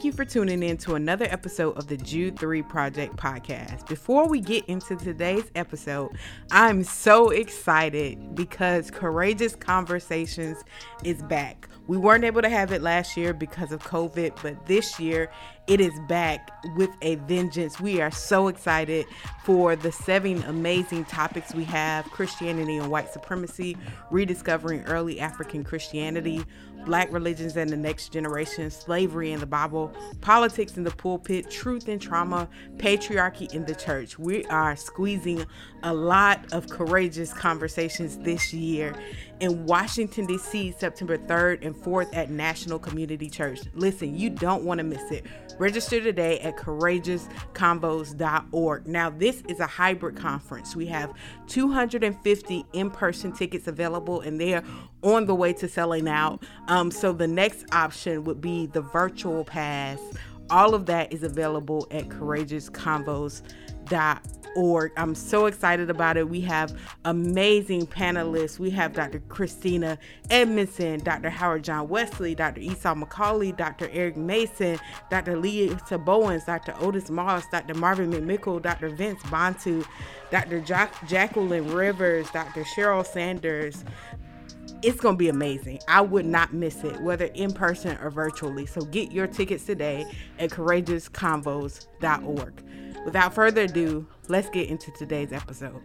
Thank you for tuning in to another episode of the Jude 3 Project podcast. Before we get into today's episode, I'm so excited because Courageous Conversations is back. We weren't able to have it last year because of COVID, but this year it is back with a vengeance. We are so excited for the seven amazing topics we have Christianity and white supremacy, rediscovering early African Christianity, black religions and the next generation, slavery in the Bible, politics in the pulpit, truth and trauma, patriarchy in the church. We are squeezing a lot of courageous conversations this year in Washington, D.C., September 3rd and 4th at National Community Church. Listen, you don't want to miss it. Register today at courageousconvos.org. Now, this is a hybrid conference. We have 250 in person tickets available, and they are on the way to selling out. Um, so, the next option would be the virtual pass. All of that is available at courageousconvos.org org. I'm so excited about it. We have amazing panelists. We have Dr. Christina Edmondson, Dr. Howard John Wesley, Dr. Esau McCaulley, Dr. Eric Mason, Dr. Lisa Bowens, Dr. Otis Moss, Dr. Marvin McMickle, Dr. Vince Bantu, Dr. Ja- Jacqueline Rivers, Dr. Cheryl Sanders, it's going to be amazing. I would not miss it, whether in person or virtually. So get your tickets today at courageousconvos.org. Without further ado, let's get into today's episode.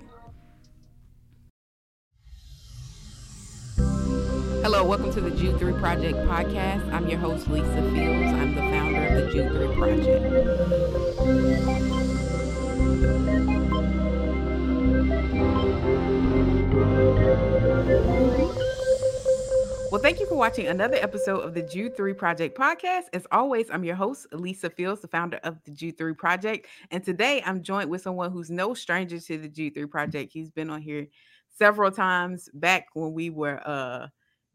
Hello, welcome to the Jude 3 Project podcast. I'm your host, Lisa Fields. I'm the founder of the Jude 3 Project. Well, thank you for watching another episode of the Jude 3 Project podcast. As always, I'm your host, Elisa Fields, the founder of the Jude 3 Project. And today I'm joined with someone who's no stranger to the Jude 3 Project. He's been on here several times back when we were uh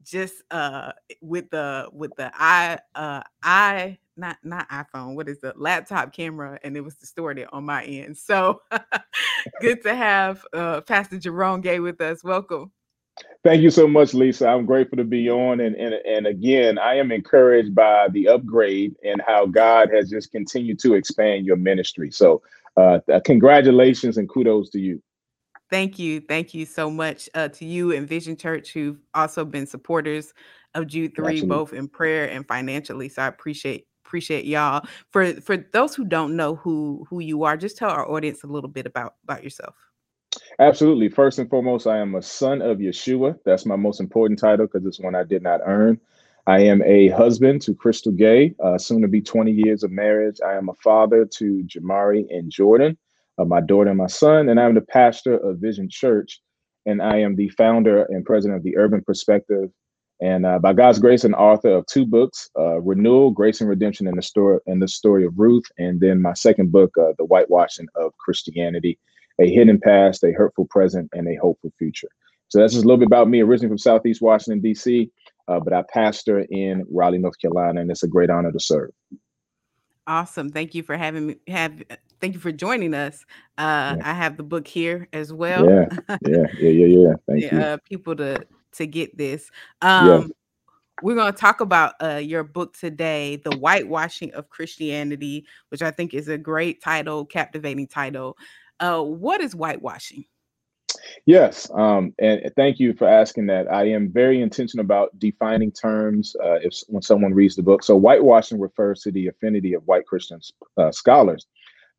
just uh with the with the i uh i not not iphone what is the laptop camera and it was distorted on my end so good to have uh pastor jerome gay with us welcome Thank you so much, Lisa. I'm grateful to be on. And, and, and again, I am encouraged by the upgrade and how God has just continued to expand your ministry. So, uh, congratulations and kudos to you. Thank you. Thank you so much uh, to you and Vision Church, who've also been supporters of Jude 3, Absolutely. both in prayer and financially. So I appreciate appreciate y'all. For for those who don't know who who you are, just tell our audience a little bit about about yourself. Absolutely. First and foremost, I am a son of Yeshua. That's my most important title because it's one I did not earn. I am a husband to Crystal Gay, uh, soon to be 20 years of marriage. I am a father to Jamari and Jordan, uh, my daughter and my son, and I'm the pastor of Vision Church. And I am the founder and president of the Urban Perspective. And uh, by God's grace, an author of two books: uh, Renewal, Grace and Redemption, and the story and the story of Ruth. And then my second book, uh, The Whitewashing of Christianity a hidden past, a hurtful present, and a hopeful future. So that's just a little bit about me, originally from Southeast Washington, D.C., uh, but I pastor in Raleigh, North Carolina, and it's a great honor to serve. Awesome. Thank you for having me. Have thank you for joining us. Uh, yeah. I have the book here as well. Yeah, yeah, yeah, yeah, yeah. Thank yeah, you. Uh, people to to get this. Um, yeah. We're going to talk about uh, your book today, The Whitewashing of Christianity, which I think is a great title, captivating title. Uh, what is whitewashing? Yes, um, and thank you for asking that. I am very intentional about defining terms uh, if when someone reads the book. So, whitewashing refers to the affinity of white Christian uh, scholars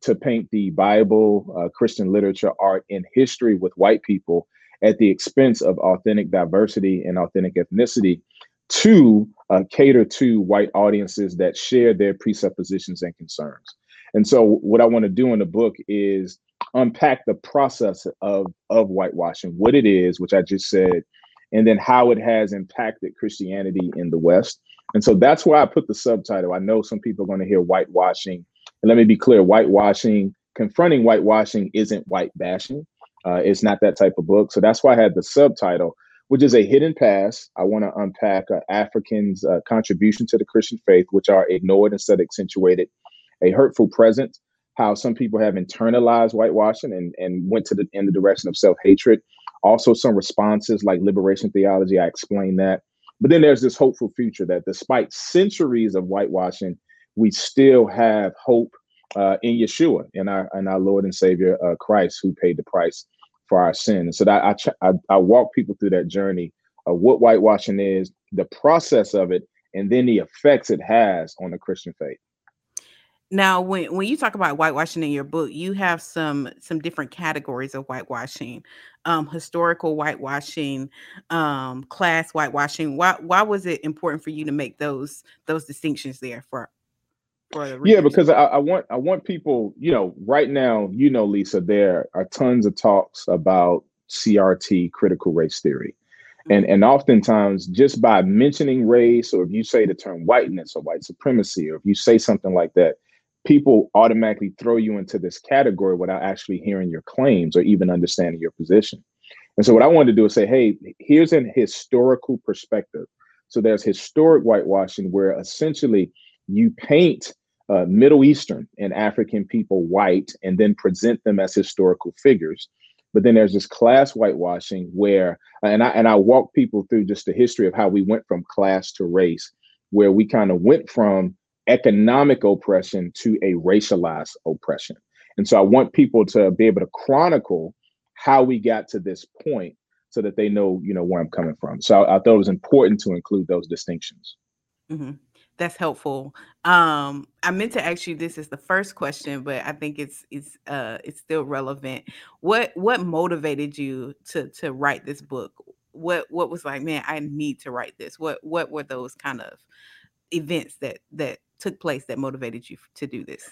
to paint the Bible, uh, Christian literature, art, and history with white people at the expense of authentic diversity and authentic ethnicity to uh, cater to white audiences that share their presuppositions and concerns. And so, what I want to do in the book is unpack the process of of whitewashing, what it is, which I just said, and then how it has impacted Christianity in the West. And so that's why I put the subtitle. I know some people are going to hear whitewashing. And let me be clear whitewashing, confronting whitewashing isn't white bashing. Uh, it's not that type of book. So that's why I had the subtitle, which is a hidden past. I want to unpack uh, Africans' uh, contribution to the Christian faith, which are ignored instead of accentuated, a hurtful present, how some people have internalized whitewashing and, and went to the in the direction of self-hatred. Also, some responses like liberation theology, I explained that. But then there's this hopeful future that despite centuries of whitewashing, we still have hope uh, in Yeshua, in our in our Lord and Savior uh, Christ, who paid the price for our sin. And so that I, I I walk people through that journey of what whitewashing is, the process of it, and then the effects it has on the Christian faith. Now, when when you talk about whitewashing in your book, you have some some different categories of whitewashing, um, historical whitewashing, um, class whitewashing. Why why was it important for you to make those those distinctions there for for the yeah? Because I, I want I want people, you know, right now, you know, Lisa, there are tons of talks about CRT, critical race theory. And and oftentimes just by mentioning race, or if you say the term whiteness or white supremacy, or if you say something like that, people automatically throw you into this category without actually hearing your claims or even understanding your position. And so what I wanted to do is say, hey, here's an historical perspective. So there's historic whitewashing where essentially you paint uh, Middle Eastern and African people white and then present them as historical figures. But then there's this class whitewashing where, and I and I walk people through just the history of how we went from class to race, where we kind of went from economic oppression to a racialized oppression. And so I want people to be able to chronicle how we got to this point so that they know, you know, where I'm coming from. So I, I thought it was important to include those distinctions. Mm-hmm. That's helpful. Um, I meant to ask you this is the first question, but I think it's it's uh it's still relevant. What what motivated you to to write this book? What what was like, man, I need to write this. What what were those kind of events that that took place that motivated you to do this?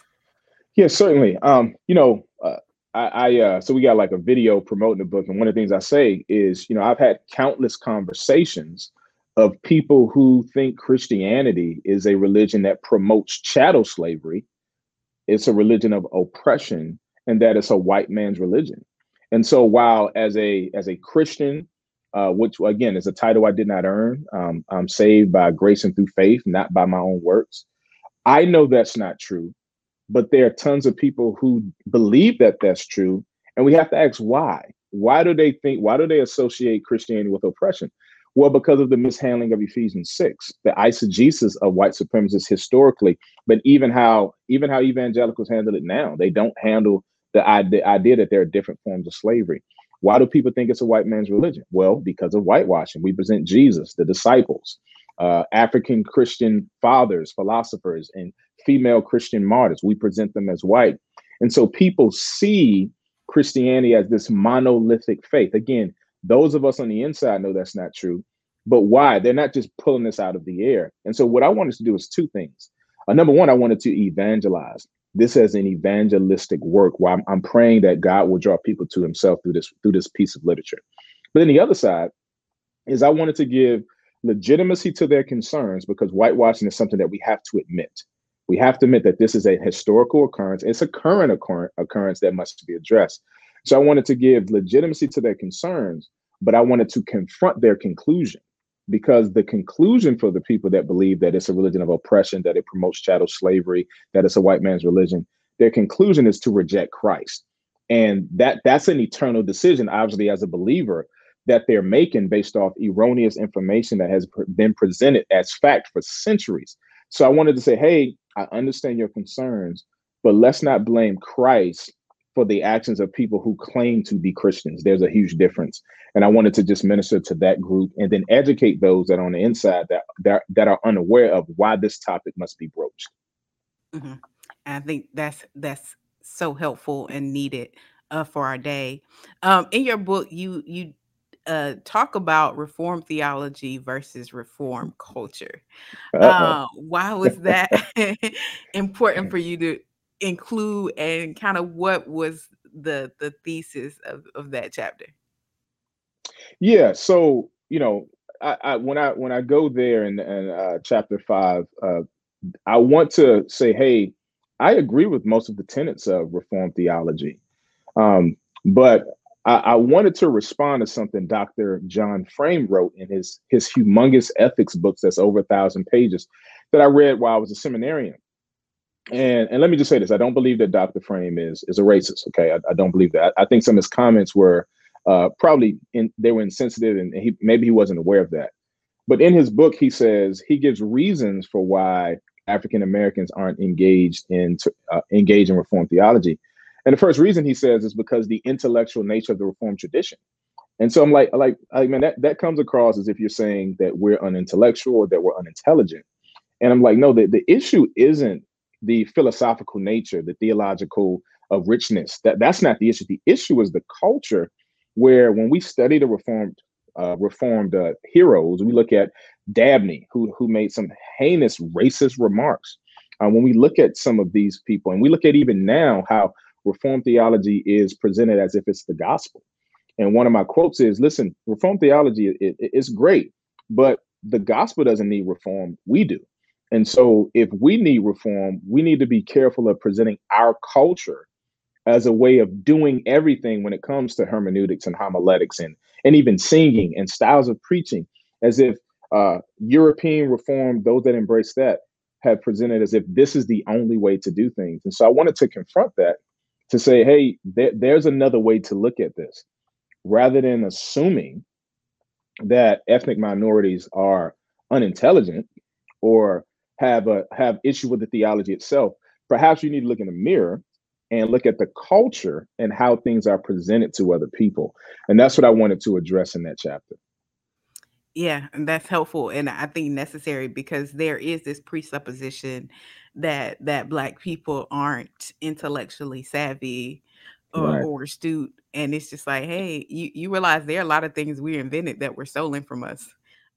Yeah, certainly. Um, you know, uh, I, I uh, so we got like a video promoting the book, and one of the things I say is, you know, I've had countless conversations of people who think Christianity is a religion that promotes chattel slavery. It's a religion of oppression, and that it's a white man's religion. And so, while as a as a Christian, uh, which again is a title I did not earn, um, I'm saved by grace and through faith, not by my own works. I know that's not true, but there are tons of people who believe that that's true. And we have to ask why. Why do they think, why do they associate Christianity with oppression? Well, because of the mishandling of Ephesians 6, the eisegesis of white supremacists historically, but even how even how evangelicals handle it now. They don't handle the idea, idea that there are different forms of slavery. Why do people think it's a white man's religion? Well, because of whitewashing. We present Jesus, the disciples, uh, African Christian fathers, philosophers, and female Christian martyrs. We present them as white. And so people see Christianity as this monolithic faith. Again, those of us on the inside know that's not true. But why? They're not just pulling this out of the air. And so what I wanted to do is two things. Uh, number one, I wanted to evangelize this as an evangelistic work where I'm, I'm praying that God will draw people to himself through this through this piece of literature. But then the other side is I wanted to give legitimacy to their concerns because whitewashing is something that we have to admit. We have to admit that this is a historical occurrence. It's a current occurrence that must be addressed. So I wanted to give legitimacy to their concerns, but I wanted to confront their conclusion because the conclusion for the people that believe that it's a religion of oppression, that it promotes chattel slavery, that it's a white man's religion, their conclusion is to reject Christ. And that that's an eternal decision, obviously, as a believer that they're making based off erroneous information that has been presented as fact for centuries. So I wanted to say, hey, I understand your concerns, but let's not blame Christ for the actions of people who claim to be Christians. There's a huge difference. And I wanted to just minister to that group and then educate those that are on the inside that that, that are unaware of why this topic must be broached. Mm-hmm. I think that's that's so helpful and needed uh, for our day. Um, in your book, you you uh, talk about reform theology versus reform culture. Uh, why was that important for you to include, and kind of what was the the thesis of, of that chapter? Yeah, so you know, I, I when I when I go there in, in uh, chapter five, uh, I want to say, hey, I agree with most of the tenets of reform theology, um, but I, I, wanted to respond to something Dr. John Frame wrote in his his humongous ethics books that's over a thousand pages that I read while I was a seminarian. And and let me just say this: I don't believe that Dr. Frame is is a racist. Okay, I, I don't believe that. I, I, think some of his comments were uh, probably in, they were insensitive, and he maybe he wasn't aware of that. But in his book, he says he gives reasons for why African Americans aren't engaged in uh, engaged in Reformed theology. And the first reason he says is because the intellectual nature of the Reformed tradition. And so I'm like, like, I mean, that, that comes across as if you're saying that we're unintellectual or that we're unintelligent. And I'm like, no, the, the issue isn't the philosophical nature, the theological of richness. That that's not the issue. The issue is the culture where when we study the reformed uh, reformed uh, heroes, we look at Dabney, who who made some heinous racist remarks. Uh, when we look at some of these people, and we look at even now how reformed theology is presented as if it's the gospel. And one of my quotes is, "Listen, reformed theology it, it, it's great, but the gospel doesn't need reform. We do." And so, if we need reform, we need to be careful of presenting our culture as a way of doing everything when it comes to hermeneutics and homiletics and, and even singing and styles of preaching, as if uh, European reform, those that embrace that, have presented as if this is the only way to do things. And so I wanted to confront that to say, hey, there, there's another way to look at this rather than assuming that ethnic minorities are unintelligent or have a have issue with the theology itself. Perhaps you need to look in the mirror and look at the culture and how things are presented to other people. And that's what i wanted to address in that chapter yeah and that's helpful and i think necessary because there is this presupposition that that black people aren't intellectually savvy or, right. or astute and it's just like hey you, you realize there are a lot of things we invented that were stolen from us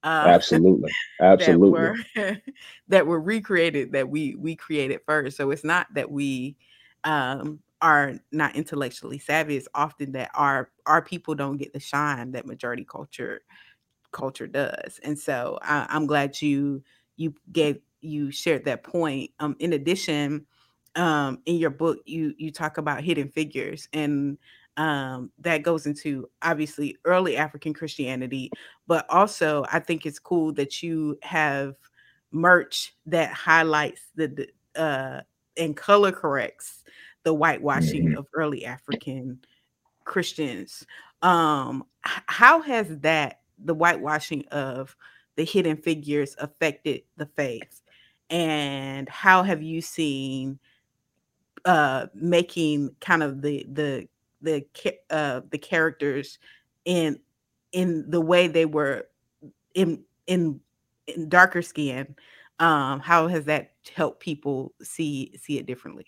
uh, absolutely, absolutely. That were, that were recreated that we we created first. So it's not that we um, are not intellectually savvy. It's often that our our people don't get the shine that majority culture culture does. And so I, I'm glad you you gave you shared that point. Um, in addition, um, in your book, you you talk about hidden figures and um, that goes into obviously early African Christianity, but also I think it's cool that you have merch that highlights the uh, and color corrects the whitewashing mm-hmm. of early African Christians. Um, how has that the whitewashing of the hidden figures affected the faith, and how have you seen uh, making kind of the the the uh, the characters in in the way they were in in, in darker skin um how has that helped people see see it differently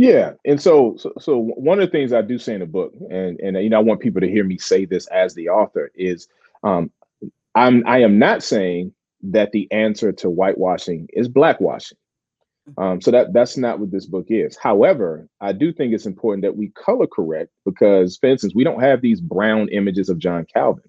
yeah and so, so so one of the things i do say in the book and and you know i want people to hear me say this as the author is um i'm i am not saying that the answer to whitewashing is blackwashing um, so that that's not what this book is. However, I do think it's important that we color correct because, for instance, we don't have these brown images of John Calvin,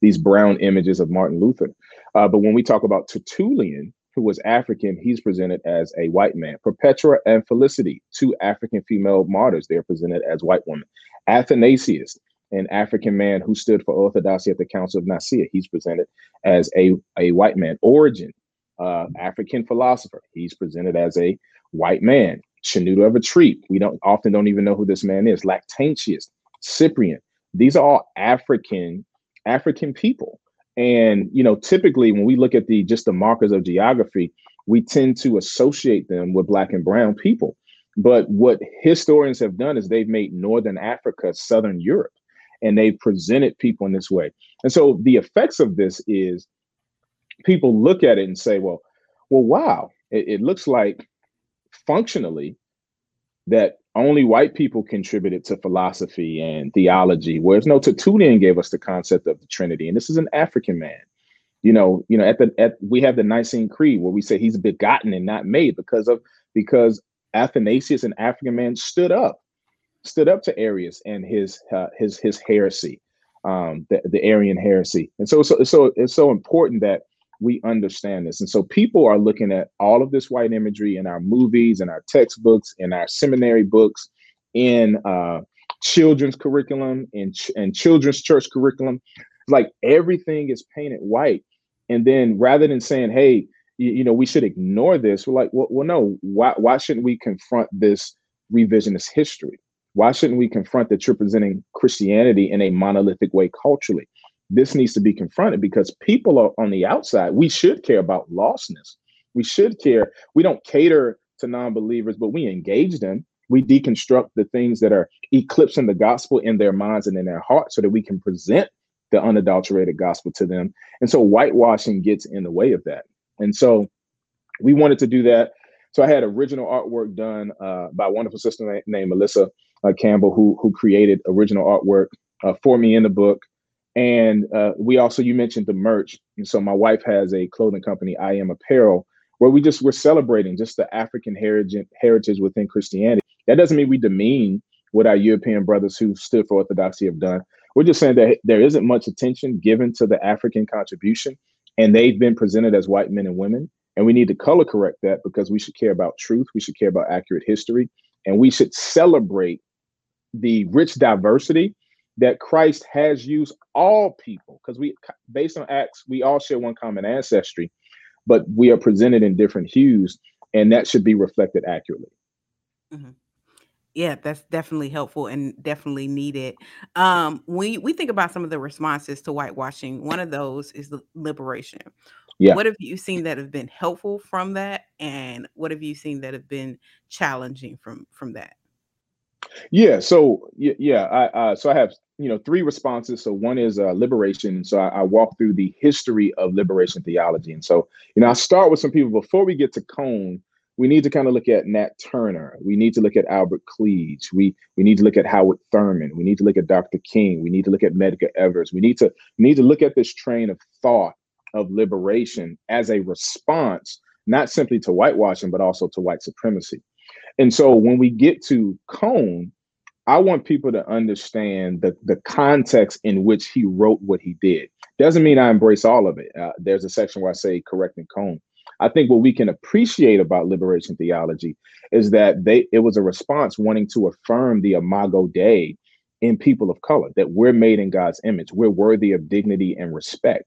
these brown images of Martin Luther. Uh, but when we talk about Tertullian, who was African, he's presented as a white man. Perpetua and Felicity, two African female martyrs, they're presented as white women. Athanasius, an African man who stood for orthodoxy at the Council of Nicaea, he's presented as a, a white man. Origen, uh, African philosopher. He's presented as a white man. Shenouda of Atripe. We don't often don't even know who this man is. Lactantius, Cyprian. These are all African African people. And you know, typically when we look at the just the markers of geography, we tend to associate them with black and brown people. But what historians have done is they've made Northern Africa Southern Europe, and they've presented people in this way. And so the effects of this is people look at it and say, well, well, wow, it, it looks like functionally that only white people contributed to philosophy and theology, whereas no Tertullian gave us the concept of the Trinity, and this is an African man. You know, you know, at the at we have the Nicene Creed where we say he's begotten and not made because of because Athanasius, an African man, stood up, stood up to Arius and his uh, his his heresy, um, the the Arian heresy, and so so so it's so important that we understand this. And so people are looking at all of this white imagery in our movies, in our textbooks, in our seminary books, in uh, children's curriculum, in, ch- in children's church curriculum. Like everything is painted white. And then rather than saying, hey, you, you know, we should ignore this, we're like, well, well, no, why, why shouldn't we confront this revisionist history? Why shouldn't we confront that you're presenting Christianity in a monolithic way culturally? This needs to be confronted because people are on the outside. We should care about lostness, We should care. We don't cater to non-believers, but we engage them. We deconstruct the things that are eclipsing the gospel in their minds and in their hearts so that we can present the unadulterated gospel to them. And so whitewashing gets in the way of that. And so we wanted to do that. So I had original artwork done uh, by a wonderful sister named Melissa uh, Campbell, who who created original artwork uh, for me in the book. And uh, we also, you mentioned the merch. And so my wife has a clothing company, I Am Apparel, where we just we're celebrating just the African heritage heritage within Christianity. That doesn't mean we demean what our European brothers who stood for orthodoxy have done. We're just saying that there isn't much attention given to the African contribution, and they've been presented as white men and women. And we need to color correct that because we should care about truth, we should care about accurate history, and we should celebrate the rich diversity that Christ has used all people. Because we, based on Acts, we all share one common ancestry, but we are presented in different hues, and that should be reflected accurately. Mm-hmm. Yeah, that's definitely helpful and definitely needed. Um, we we think about some of the responses to whitewashing. One of those is the liberation. Yeah. What have you seen that have been helpful from that, and what have you seen that have been challenging from from that? Yeah. So yeah, I uh, so I have you know three responses. So one is uh, liberation. So I, I walk through the history of liberation theology, and so you know I start with some people before we get to Cone we need to kind of look at Nat Turner. We need to look at Albert Cleage. We we need to look at Howard Thurman. We need to look at Dr. King. We need to look at Medgar Evers. We need to need to look at this train of thought of liberation as a response, not simply to whitewashing, but also to white supremacy. And so when we get to Cone, I want people to understand the, the context in which he wrote what he did. Doesn't mean I embrace all of it. Uh, there's a section where I say correcting Cone I think what we can appreciate about liberation theology is that they it was a response wanting to affirm the imago Dei in people of color, that we're made in God's image, we're worthy of dignity and respect.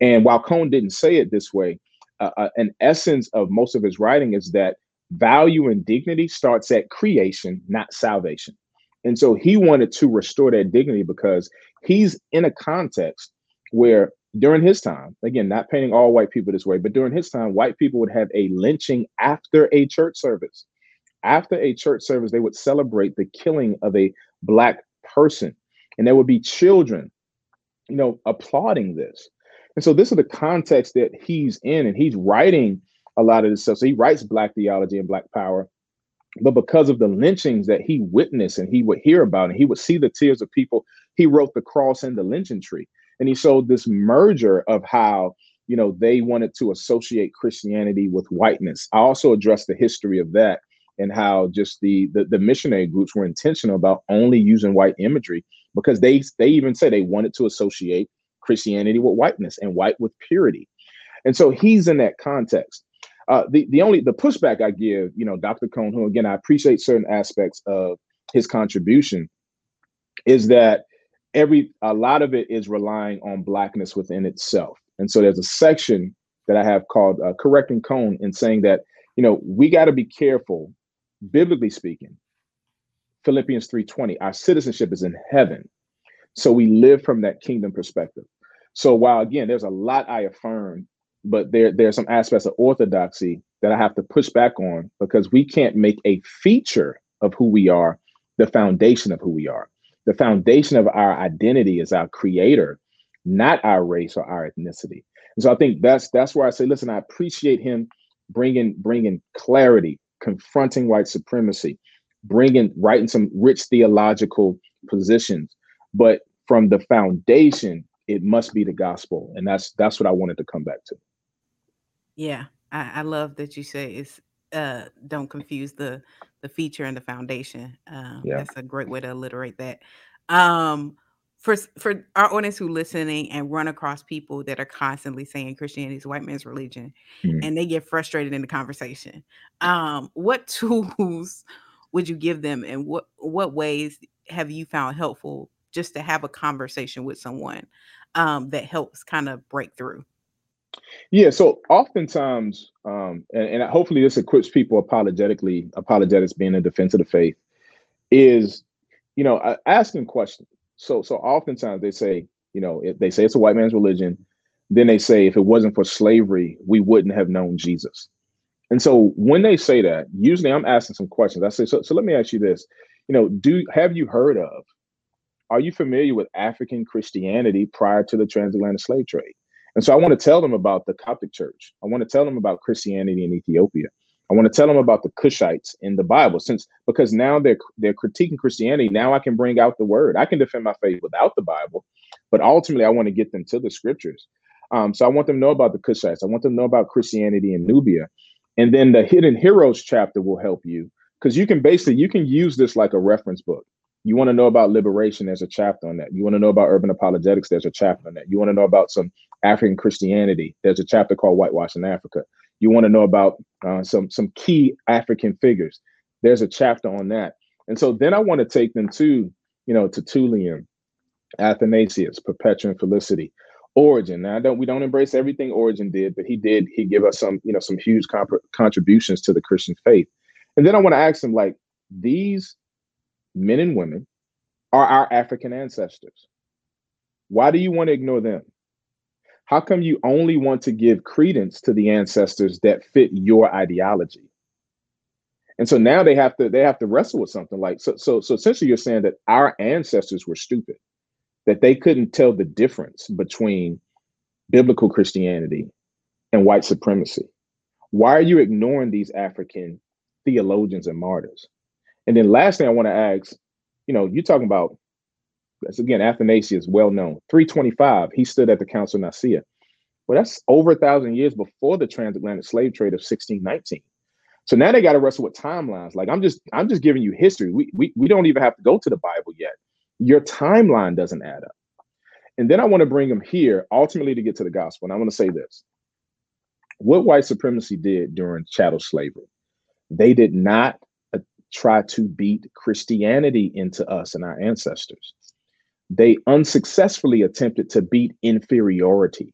And while Cone didn't say it this way, uh, uh, an essence of most of his writing is that value and dignity starts at creation, not salvation. And so he wanted to restore that dignity because he's in a context where during his time, again, not painting all white people this way, but during his time, white people would have a lynching after a church service. After a church service, they would celebrate the killing of a black person, and there would be children, you know, applauding this. And so, this is the context that he's in, and he's writing a lot of this stuff. So, he writes Black theology and Black power, but because of the lynchings that he witnessed and he would hear about, and he would see the tears of people, he wrote the cross and the lynching tree. And he showed this merger of how you know they wanted to associate christianity with whiteness. I also addressed the history of that and how just the, the the, missionary groups were intentional about only using white imagery because they they even said they wanted to associate christianity with whiteness and white with purity. And so he's in that context uh, the the only the pushback i give you know dr cone who again i appreciate certain aspects of his contribution is that every a lot of it is relying on blackness within itself. And so there's a section that i have called uh, correcting cone and saying that you know we got to be careful biblically speaking philippians 3.20 our citizenship is in heaven. So we live from that kingdom perspective. So while again there's a lot i affirm but there there are some aspects of orthodoxy that i have to push back on because we can't make a feature of who we are the foundation of who we are the foundation of our identity is our creator, not our race or our ethnicity. And so I think that's that's where I say, listen, I appreciate him bringing bringing clarity, confronting white supremacy, bringing writing some rich theological positions, but from the foundation, it must be the gospel, and that's that's what I wanted to come back to. Yeah, I, I love that you say it's uh, don't confuse the the feature and the foundation. Um, yeah. That's a great way to alliterate that. Um, for for our audience who listening and run across people that are constantly saying Christianity is white man's religion, mm-hmm. and they get frustrated in the conversation, um, what tools would you give them, and what what ways have you found helpful just to have a conversation with someone um, that helps kind of break through? Yeah, so oftentimes, um, and, and hopefully this equips people apologetically, apologetics being a defense of the faith, is you know asking questions. So so oftentimes they say, you know, they say it's a white man's religion, then they say if it wasn't for slavery, we wouldn't have known Jesus. And so when they say that, usually I'm asking some questions. I say, so, so let me ask you this. You know, do have you heard of, are you familiar with African Christianity prior to the transatlantic slave trade? And so I want to tell them about the Coptic Church. I want to tell them about Christianity in Ethiopia. I want to tell them about the Cushites in the Bible, since because now they're they're critiquing Christianity. Now I can bring out the word. I can defend my faith without the Bible, but ultimately I want to get them to the scriptures. Um, so I want them to know about the Cushites. I want them to know about Christianity in Nubia, and then the Hidden Heroes chapter will help you because you can basically you can use this like a reference book. You want to know about liberation? There's a chapter on that. You want to know about urban apologetics? There's a chapter on that. You want to know about some African Christianity? There's a chapter called Whitewashing Africa. You want to know about uh, some some key African figures? There's a chapter on that. And so then I want to take them to you know Tertullian, Athanasius, Perpetua and Felicity, Origen. Now I don't we don't embrace everything Origen did, but he did he give us some you know some huge comp- contributions to the Christian faith. And then I want to ask them like these men and women, are our African ancestors. Why do you want to ignore them? How come you only want to give credence to the ancestors that fit your ideology? And so now they have to they have to wrestle with something like so so so essentially you're saying that our ancestors were stupid, that they couldn't tell the difference between biblical Christianity and white supremacy. Why are you ignoring these African theologians and martyrs? And then last thing I want to ask, you know, you're talking about that's again Athanasius, well known, 325. He stood at the Council of Nicaea. Well, that's over a thousand years before the transatlantic slave trade of 1619. So now they got to wrestle with timelines. Like I'm just, I'm just giving you history. We, we we don't even have to go to the Bible yet. Your timeline doesn't add up. And then I want to bring them here ultimately to get to the gospel. And I want to say this: what white supremacy did during chattel slavery, they did not uh, try to beat Christianity into us and our ancestors. They unsuccessfully attempted to beat inferiority.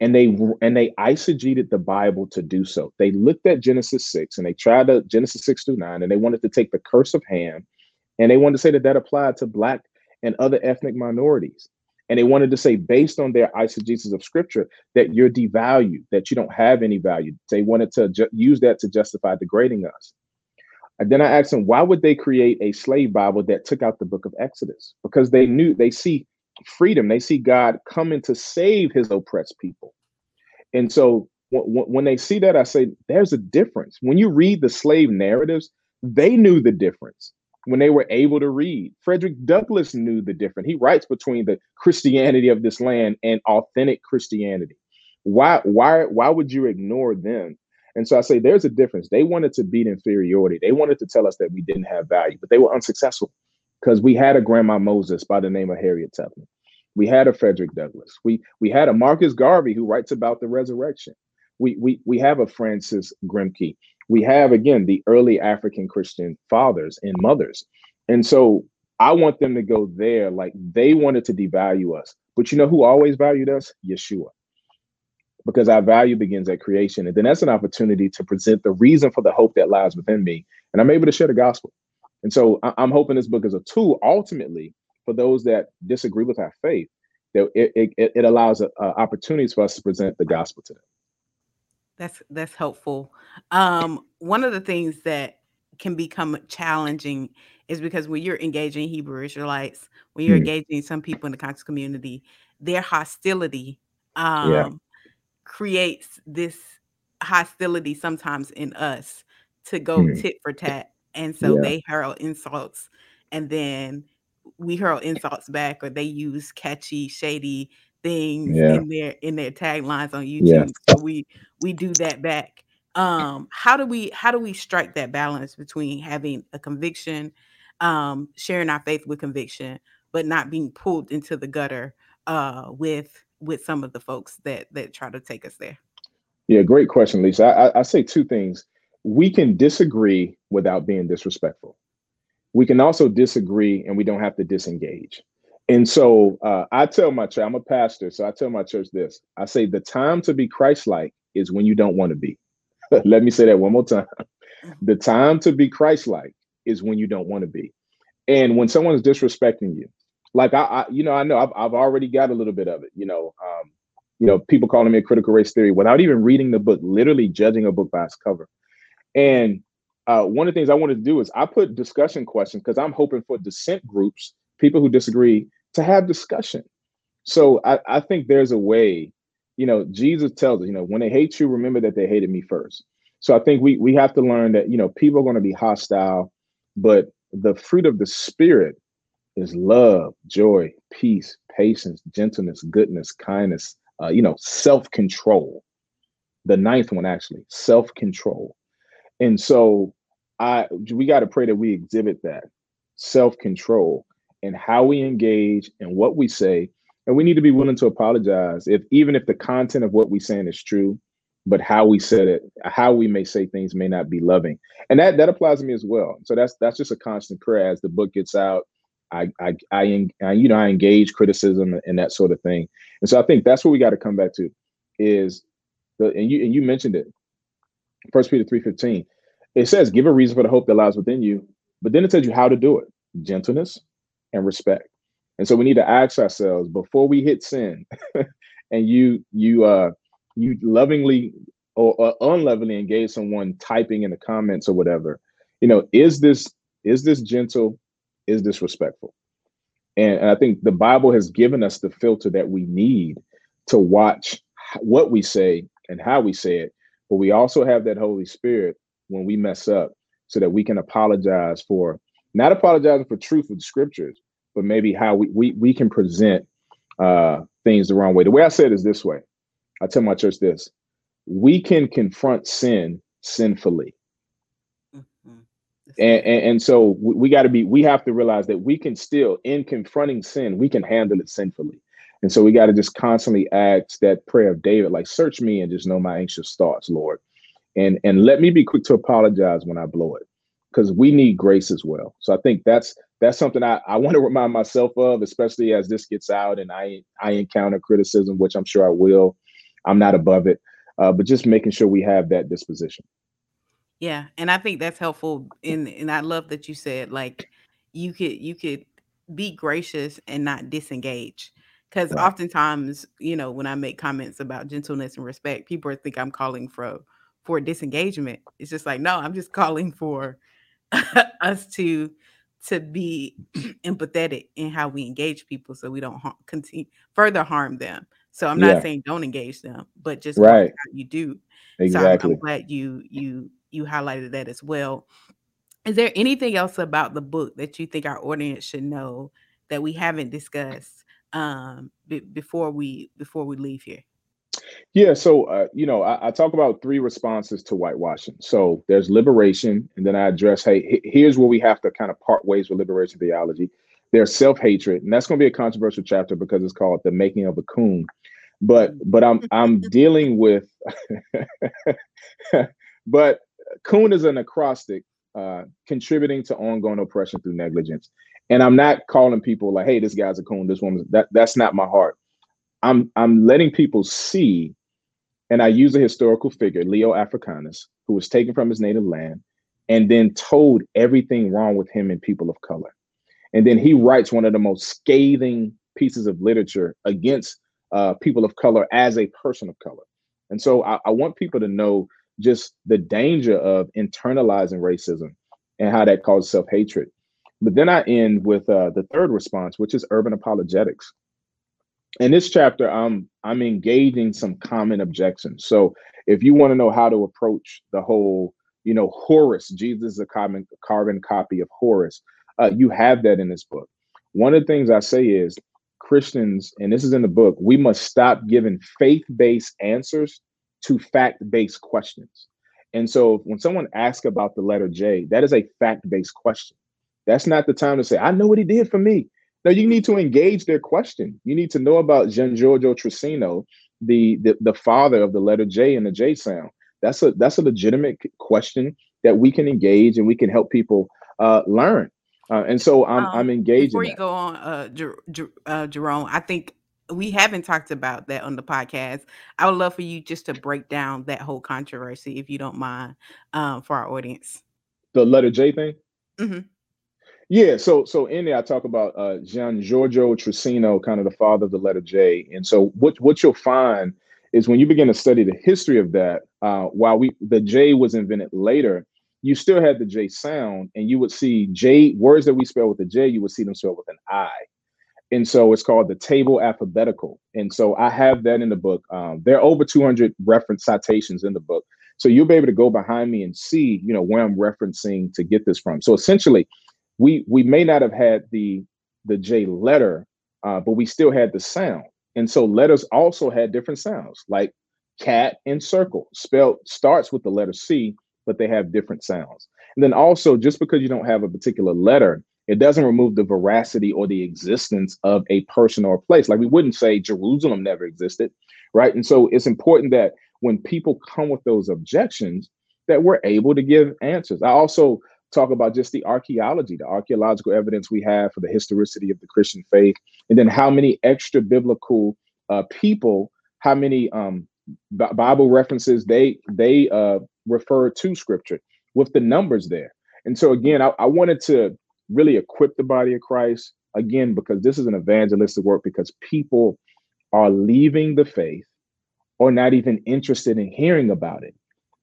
And they and they eisegeted the Bible to do so. They looked at Genesis 6 and they tried to Genesis 6 through 9 and they wanted to take the curse of Ham and they wanted to say that that applied to black and other ethnic minorities. And they wanted to say, based on their eisegesis of scripture, that you're devalued, that you don't have any value. They wanted to ju- use that to justify degrading us. And then I asked them, why would they create a slave Bible that took out the book of Exodus? Because they knew they see freedom, they see God coming to save his oppressed people. And so w- when they see that, I say, there's a difference. When you read the slave narratives, they knew the difference when they were able to read. Frederick Douglass knew the difference. He writes between the Christianity of this land and authentic Christianity. Why, why, why would you ignore them and so I say there's a difference. They wanted to beat inferiority. They wanted to tell us that we didn't have value, but they were unsuccessful because we had a Grandma Moses by the name of Harriet Tubman. We had a Frederick Douglass. We we had a Marcus Garvey who writes about the resurrection. We we we have a Francis Grimke. We have again the early African Christian fathers and mothers. And so I want them to go there like they wanted to devalue us. But you know who always valued us? Yeshua because our value begins at creation. And then that's an opportunity to present the reason for the hope that lies within me. And I'm able to share the gospel. And so I'm hoping this book is a tool ultimately for those that disagree with our faith, that it, it, it allows uh, opportunities for us to present the gospel to them. That's that's helpful. Um, one of the things that can become challenging is because when you're engaging Hebrew Israelites, when you're hmm. engaging some people in the conscious community, their hostility um, yeah creates this hostility sometimes in us to go mm. tit for tat. And so yeah. they hurl insults and then we hurl insults back or they use catchy, shady things yeah. in their in their taglines on YouTube. Yeah. So we we do that back. Um, how do we how do we strike that balance between having a conviction, um, sharing our faith with conviction, but not being pulled into the gutter uh with with some of the folks that that try to take us there? Yeah, great question, Lisa. I, I say two things. We can disagree without being disrespectful. We can also disagree and we don't have to disengage. And so uh, I tell my church, I'm a pastor, so I tell my church this I say, the time to be Christ like is when you don't want to be. Let me say that one more time. Mm-hmm. The time to be Christ like is when you don't want to be. And when someone's disrespecting you, like I, I, you know, I know I've, I've already got a little bit of it. You know, um, you know, people calling me a critical race theory without even reading the book, literally judging a book by its cover. And uh, one of the things I wanted to do is I put discussion questions because I'm hoping for dissent groups, people who disagree, to have discussion. So I, I think there's a way, you know, Jesus tells us, you know, when they hate you, remember that they hated me first. So I think we we have to learn that, you know, people are going to be hostile, but the fruit of the spirit is love, joy, peace, patience, gentleness, goodness, kindness, uh, you know, self-control. The ninth one actually, self-control. And so I we got to pray that we exhibit that self-control and how we engage and what we say. And we need to be willing to apologize if even if the content of what we're saying is true, but how we said it, how we may say things may not be loving. And that that applies to me as well. So that's that's just a constant prayer as the book gets out. I I I, I you know I engage criticism and that sort of thing. And so I think that's what we got to come back to is the and you and you mentioned it. First Peter 3:15. It says, give a reason for the hope that lies within you, but then it tells you how to do it: gentleness and respect. And so we need to ask ourselves before we hit sin, and you you uh you lovingly or, or unlovingly engage someone typing in the comments or whatever, you know, is this is this gentle? Is this respectful? And, and I think the Bible has given us the filter that we need to watch what we say and how we say it. But we also have that Holy Spirit when we mess up so that we can apologize for not apologizing for truth of the scriptures, but maybe how we we, we can present uh, things the wrong way. The way I say it is this way. I tell my church this: we can confront sin sinfully. And, and, and so we, we got to be we have to realize that we can still in confronting sin we can handle it sinfully. And so we got to just constantly ask that prayer of david like search me and just know my anxious thoughts lord. And and let me be quick to apologize when i blow it because we need grace as well. So i think that's that's something i, I want to remind myself of especially as this gets out and i i encounter criticism which i'm sure i will. I'm not above it uh, but just making sure we have that disposition yeah and i think that's helpful and and i love that you said like you could you could be gracious and not disengage because right. oftentimes you know when i make comments about gentleness and respect people think i'm calling for for disengagement. It's just like, no, I'm just calling for us to to be empathetic in how we engage people so we don't ha- continue further harm them. So I'm not yeah. saying don't engage them, but just right. how you do. Exactly. So I'm, I'm glad you you you highlighted that as well. Is there anything else about the book that you think our audience should know that we haven't discussed um, b- before we before we leave here? Yeah, so uh, you know, I, I, talk about three responses to whitewashing. So there's liberation, and then I address, hey, here's where we have to kind of part ways with liberation theology. There's self-hatred, and that's going to be a controversial chapter because it's called the making of a coon. But but I'm I'm dealing with, but coon is an acrostic uh, contributing to ongoing oppression through negligence. And I'm not calling people like, hey, this guy's a coon, this woman's that that's not my heart. I'm I'm letting people see, and I use a historical figure, Leo Africanus, who was taken from his native land and then told everything wrong with him and people of color. And then he writes one of the most scathing pieces of literature against uh, people of color as a person of color. And so I, I want people to know just the danger of internalizing racism and how that causes self hatred. But then I end with uh, the third response, which is urban apologetics. In this chapter i'm i'm engaging some common objections. So if you want to know how to approach the whole you know Horus jesus is a carbon carbon copy of Horus uh, you have that in this book. One of the things i say is christians and this is in the book we must stop giving faith-based answers to fact-based questions and so when someone asks about the letter j that is a fact-based question that's not the time to say i know what he did for me no, you need to engage their question. You need to know about Gian Giorgio Trissino, the, the the father of the letter J and the J sound. That's a that's a legitimate question that we can engage and we can help people uh, learn. Uh, and so I'm um, I'm engaging. Before you that. go on, uh, Jer- Jer- uh, Jerome, I think we haven't talked about that on the podcast. I would love for you just to break down that whole controversy, if you don't mind, um, for our audience. The letter J thing. Mm-hmm. Yeah, so so in there I talk about uh Gian Giorgio Trissino, kind of the father of the letter J. And so what what you'll find is when you begin to study the history of that, uh, while we the J was invented later, you still had the J sound, and you would see J words that we spell with the J, you would see them spelled with an I. And so it's called the table alphabetical. And so I have that in the book. Um, there are over 200 reference citations in the book. So you'll be able to go behind me and see, you know, where I'm referencing to get this from. So essentially, we we may not have had the the J letter, uh, but we still had the sound. And so letters also had different sounds, like cat and circle. Spelled starts with the letter C, but they have different sounds. And then also, just because you don't have a particular letter, it doesn't remove the veracity or the existence of a person or a place. Like we wouldn't say Jerusalem never existed, right? And so it's important that when people come with those objections, that we're able to give answers. I also talk about just the archaeology, the archaeological evidence we have for the historicity of the Christian faith, and then how many extra biblical uh, people, how many um, B- Bible references they they uh, refer to Scripture with the numbers there. And so again, I, I wanted to really equip the body of Christ again because this is an evangelistic work because people are leaving the faith or not even interested in hearing about it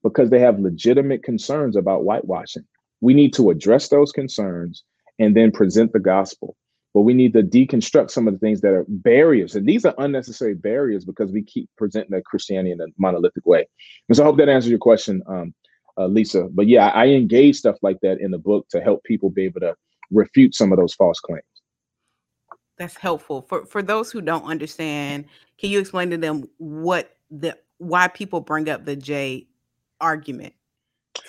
because they have legitimate concerns about whitewashing. We need to address those concerns and then present the gospel. But we need to deconstruct some of the things that are barriers. And these are unnecessary barriers because we keep presenting the Christianity in a monolithic way. And so I hope that answers your question, um, uh, Lisa. But yeah, I engage stuff like that in the book to help people be able to refute some of those false claims. That's helpful for for those who don't understand. Can you explain to them what the why people bring up the J argument?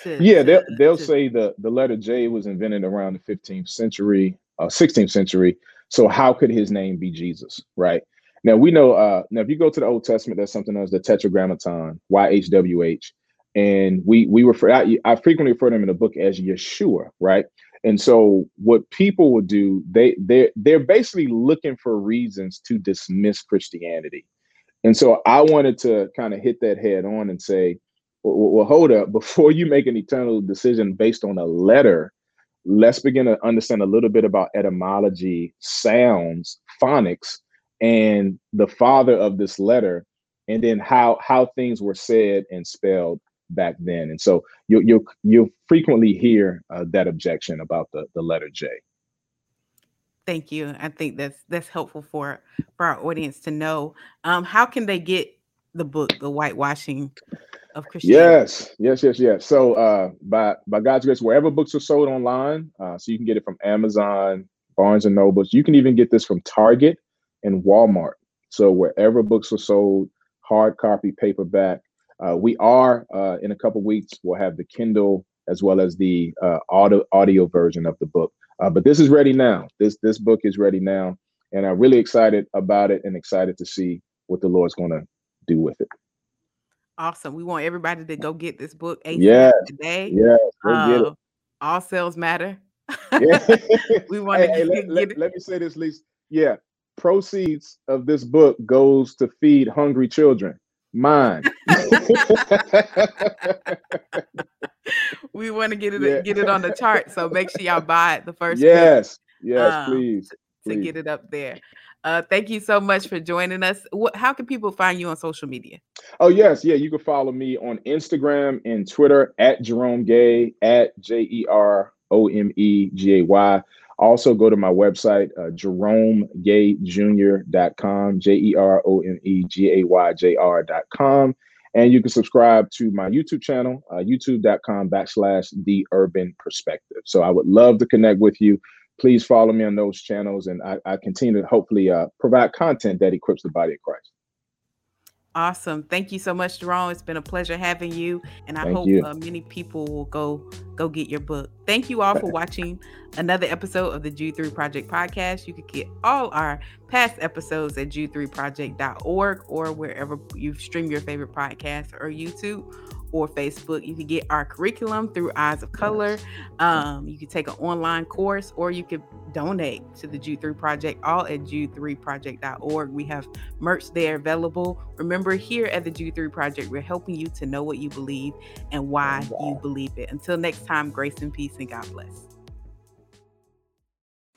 To, yeah, to, they'll they'll to, say the the letter J was invented around the 15th century, uh, 16th century. So how could his name be Jesus, right? Now we know. Uh, now if you go to the Old Testament, that's something known as the Tetragrammaton, YHWH, and we we refer. I, I frequently refer to him in the book as Yeshua, right? And so what people would do, they they they're basically looking for reasons to dismiss Christianity. And so I wanted to kind of hit that head on and say, well, well, hold up, before you make an eternal decision based on a letter, let's begin to understand a little bit about etymology, sounds, phonics, and the father of this letter, and then how how things were said and spelled back then. And so you'll you'll you'll frequently hear uh, that objection about the the letter J. Thank you. I think that's that's helpful for for our audience to know. Um, how can they get the book, The Whitewashing of Christianity? Yes, yes, yes, yes. So uh, by by God's grace, wherever books are sold online, uh, so you can get it from Amazon, Barnes and Nobles. You can even get this from Target and Walmart. So wherever books are sold, hard copy, paperback, uh, we are uh, in a couple weeks. We'll have the Kindle as well as the uh, audio audio version of the book. Uh, but this is ready now. This this book is ready now, and I'm really excited about it and excited to see what the Lord's going to do with it. Awesome. We want everybody to go get this book yeah today. Yeah, uh, all sales matter. yeah. we want hey, to hey, let, let, let, me say this, Lisa. Yeah, proceeds of this book goes to feed hungry children mine. we want to get it yeah. get it on the chart, so make sure y'all buy it the first. Yes, yes, um, please, please, to get it up there. Uh, thank you so much for joining us. What, how can people find you on social media? Oh yes, yeah, you can follow me on Instagram and Twitter at Jerome Gay at J E R O M E G A Y. Also, go to my website, uh, jeromegayjr.com, J E R O M E G A Y J R.com. And you can subscribe to my YouTube channel, uh, youtube.com backslash the urban perspective. So I would love to connect with you. Please follow me on those channels, and I, I continue to hopefully uh, provide content that equips the body of Christ. Awesome. Thank you so much, Jerome. It's been a pleasure having you. And I Thank hope uh, many people will go go get your book. Thank you all for watching another episode of the Jude 3 Project podcast. You can get all our past episodes at jude3project.org or wherever you stream your favorite podcast or YouTube or Facebook. You can get our curriculum through Eyes of Color. Um, you can take an online course or you could donate to the Jude 3 Project, all at jude3project.org. We have merch there available. Remember, here at the Jude 3 Project, we're helping you to know what you believe and why you believe it. Until next time, grace and peace and God bless.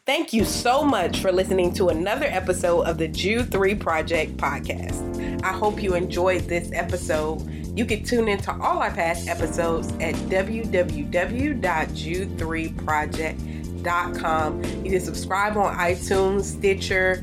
Thank you so much for listening to another episode of the Jude 3 Project podcast. I hope you enjoyed this episode. You can tune into all our past episodes at www.jude3project.com. You can subscribe on iTunes, Stitcher,